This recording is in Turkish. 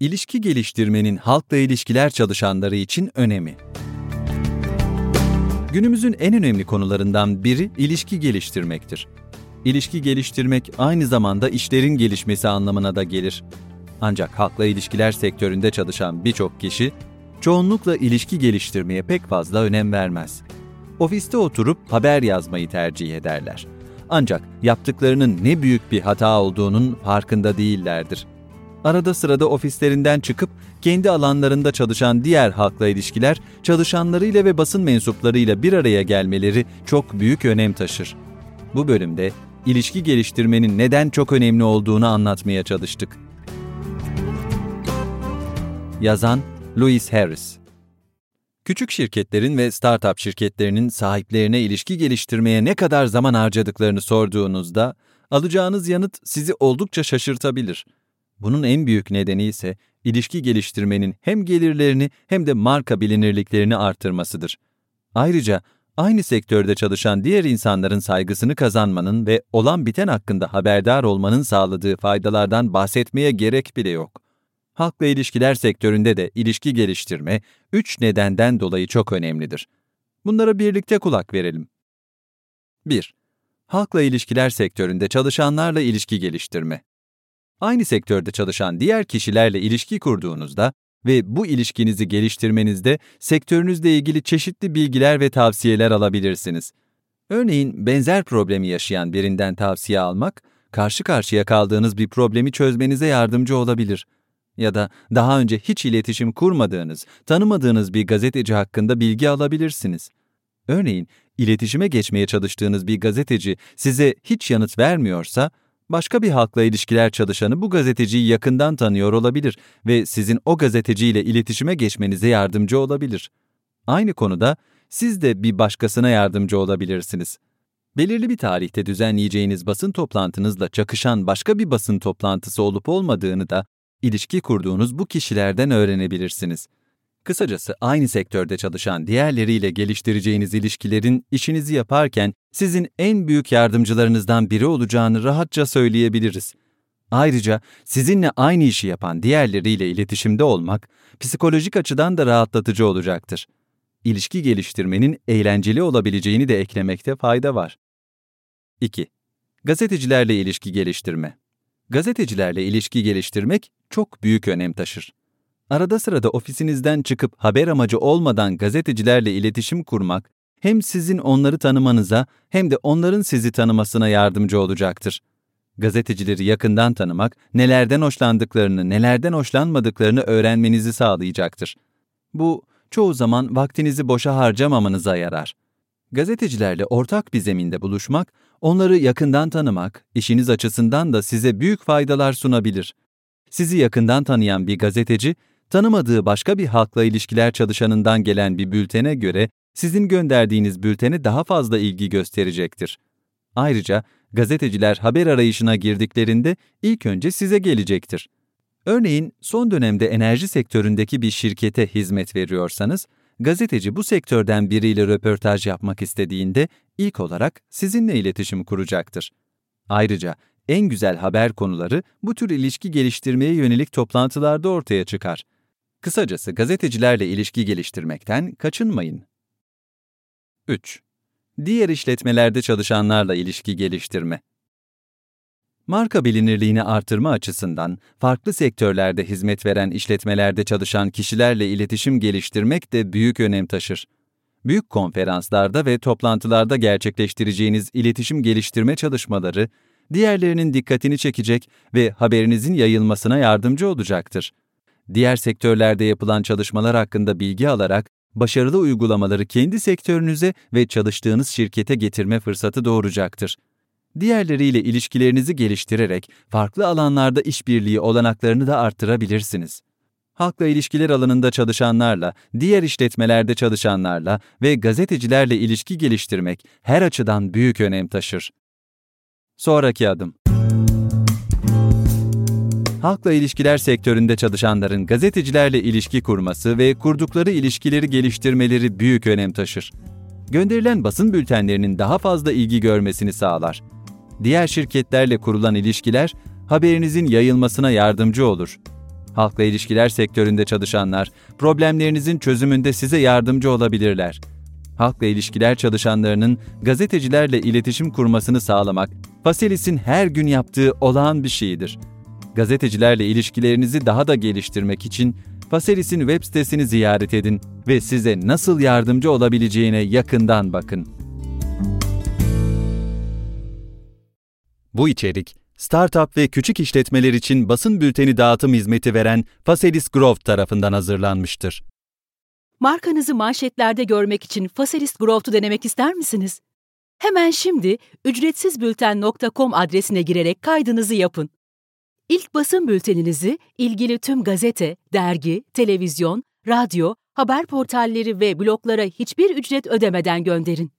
İlişki geliştirmenin halkla ilişkiler çalışanları için önemi. Günümüzün en önemli konularından biri ilişki geliştirmektir. İlişki geliştirmek aynı zamanda işlerin gelişmesi anlamına da gelir. Ancak halkla ilişkiler sektöründe çalışan birçok kişi çoğunlukla ilişki geliştirmeye pek fazla önem vermez. Ofiste oturup haber yazmayı tercih ederler. Ancak yaptıklarının ne büyük bir hata olduğunun farkında değillerdir. Arada sırada ofislerinden çıkıp kendi alanlarında çalışan diğer halkla ilişkiler, çalışanlarıyla ve basın mensuplarıyla bir araya gelmeleri çok büyük önem taşır. Bu bölümde ilişki geliştirmenin neden çok önemli olduğunu anlatmaya çalıştık. Yazan Louis Harris Küçük şirketlerin ve startup şirketlerinin sahiplerine ilişki geliştirmeye ne kadar zaman harcadıklarını sorduğunuzda alacağınız yanıt sizi oldukça şaşırtabilir. Bunun en büyük nedeni ise ilişki geliştirmenin hem gelirlerini hem de marka bilinirliklerini artırmasıdır. Ayrıca aynı sektörde çalışan diğer insanların saygısını kazanmanın ve olan biten hakkında haberdar olmanın sağladığı faydalardan bahsetmeye gerek bile yok. Halkla ilişkiler sektöründe de ilişki geliştirme üç nedenden dolayı çok önemlidir. Bunlara birlikte kulak verelim. 1. Halkla ilişkiler sektöründe çalışanlarla ilişki geliştirme. Aynı sektörde çalışan diğer kişilerle ilişki kurduğunuzda ve bu ilişkinizi geliştirmenizde sektörünüzle ilgili çeşitli bilgiler ve tavsiyeler alabilirsiniz. Örneğin benzer problemi yaşayan birinden tavsiye almak, karşı karşıya kaldığınız bir problemi çözmenize yardımcı olabilir. Ya da daha önce hiç iletişim kurmadığınız, tanımadığınız bir gazeteci hakkında bilgi alabilirsiniz. Örneğin, iletişime geçmeye çalıştığınız bir gazeteci size hiç yanıt vermiyorsa, başka bir halkla ilişkiler çalışanı bu gazeteciyi yakından tanıyor olabilir ve sizin o gazeteciyle iletişime geçmenize yardımcı olabilir. Aynı konuda siz de bir başkasına yardımcı olabilirsiniz. Belirli bir tarihte düzenleyeceğiniz basın toplantınızla çakışan başka bir basın toplantısı olup olmadığını da ilişki kurduğunuz bu kişilerden öğrenebilirsiniz. Kısacası aynı sektörde çalışan diğerleriyle geliştireceğiniz ilişkilerin işinizi yaparken sizin en büyük yardımcılarınızdan biri olacağını rahatça söyleyebiliriz. Ayrıca sizinle aynı işi yapan diğerleriyle iletişimde olmak psikolojik açıdan da rahatlatıcı olacaktır. İlişki geliştirmenin eğlenceli olabileceğini de eklemekte fayda var. 2. Gazetecilerle ilişki geliştirme. Gazetecilerle ilişki geliştirmek çok büyük önem taşır. Arada sırada ofisinizden çıkıp haber amacı olmadan gazetecilerle iletişim kurmak hem sizin onları tanımanıza hem de onların sizi tanımasına yardımcı olacaktır. Gazetecileri yakından tanımak, nelerden hoşlandıklarını, nelerden hoşlanmadıklarını öğrenmenizi sağlayacaktır. Bu, çoğu zaman vaktinizi boşa harcamamanıza yarar. Gazetecilerle ortak bir zeminde buluşmak, onları yakından tanımak, işiniz açısından da size büyük faydalar sunabilir. Sizi yakından tanıyan bir gazeteci, tanımadığı başka bir halkla ilişkiler çalışanından gelen bir bültene göre sizin gönderdiğiniz bültene daha fazla ilgi gösterecektir. Ayrıca gazeteciler haber arayışına girdiklerinde ilk önce size gelecektir. Örneğin son dönemde enerji sektöründeki bir şirkete hizmet veriyorsanız, gazeteci bu sektörden biriyle röportaj yapmak istediğinde ilk olarak sizinle iletişim kuracaktır. Ayrıca en güzel haber konuları bu tür ilişki geliştirmeye yönelik toplantılarda ortaya çıkar. Kısacası gazetecilerle ilişki geliştirmekten kaçınmayın. 3. Diğer işletmelerde çalışanlarla ilişki geliştirme. Marka bilinirliğini artırma açısından farklı sektörlerde hizmet veren işletmelerde çalışan kişilerle iletişim geliştirmek de büyük önem taşır. Büyük konferanslarda ve toplantılarda gerçekleştireceğiniz iletişim geliştirme çalışmaları, diğerlerinin dikkatini çekecek ve haberinizin yayılmasına yardımcı olacaktır. Diğer sektörlerde yapılan çalışmalar hakkında bilgi alarak başarılı uygulamaları kendi sektörünüze ve çalıştığınız şirkete getirme fırsatı doğuracaktır. Diğerleriyle ilişkilerinizi geliştirerek farklı alanlarda işbirliği olanaklarını da arttırabilirsiniz. Halkla ilişkiler alanında çalışanlarla, diğer işletmelerde çalışanlarla ve gazetecilerle ilişki geliştirmek her açıdan büyük önem taşır. Sonraki adım halkla ilişkiler sektöründe çalışanların gazetecilerle ilişki kurması ve kurdukları ilişkileri geliştirmeleri büyük önem taşır. Gönderilen basın bültenlerinin daha fazla ilgi görmesini sağlar. Diğer şirketlerle kurulan ilişkiler haberinizin yayılmasına yardımcı olur. Halkla ilişkiler sektöründe çalışanlar, problemlerinizin çözümünde size yardımcı olabilirler. Halkla ilişkiler çalışanlarının gazetecilerle iletişim kurmasını sağlamak, Faselis'in her gün yaptığı olağan bir şeydir. Gazetecilerle ilişkilerinizi daha da geliştirmek için Faselis'in web sitesini ziyaret edin ve size nasıl yardımcı olabileceğine yakından bakın. Bu içerik, startup ve küçük işletmeler için basın bülteni dağıtım hizmeti veren Faselis Growth tarafından hazırlanmıştır. Markanızı manşetlerde görmek için Faselis Growth'u denemek ister misiniz? Hemen şimdi ücretsizbülten.com adresine girerek kaydınızı yapın. İlk basın bülteninizi ilgili tüm gazete, dergi, televizyon, radyo, haber portalleri ve bloglara hiçbir ücret ödemeden gönderin.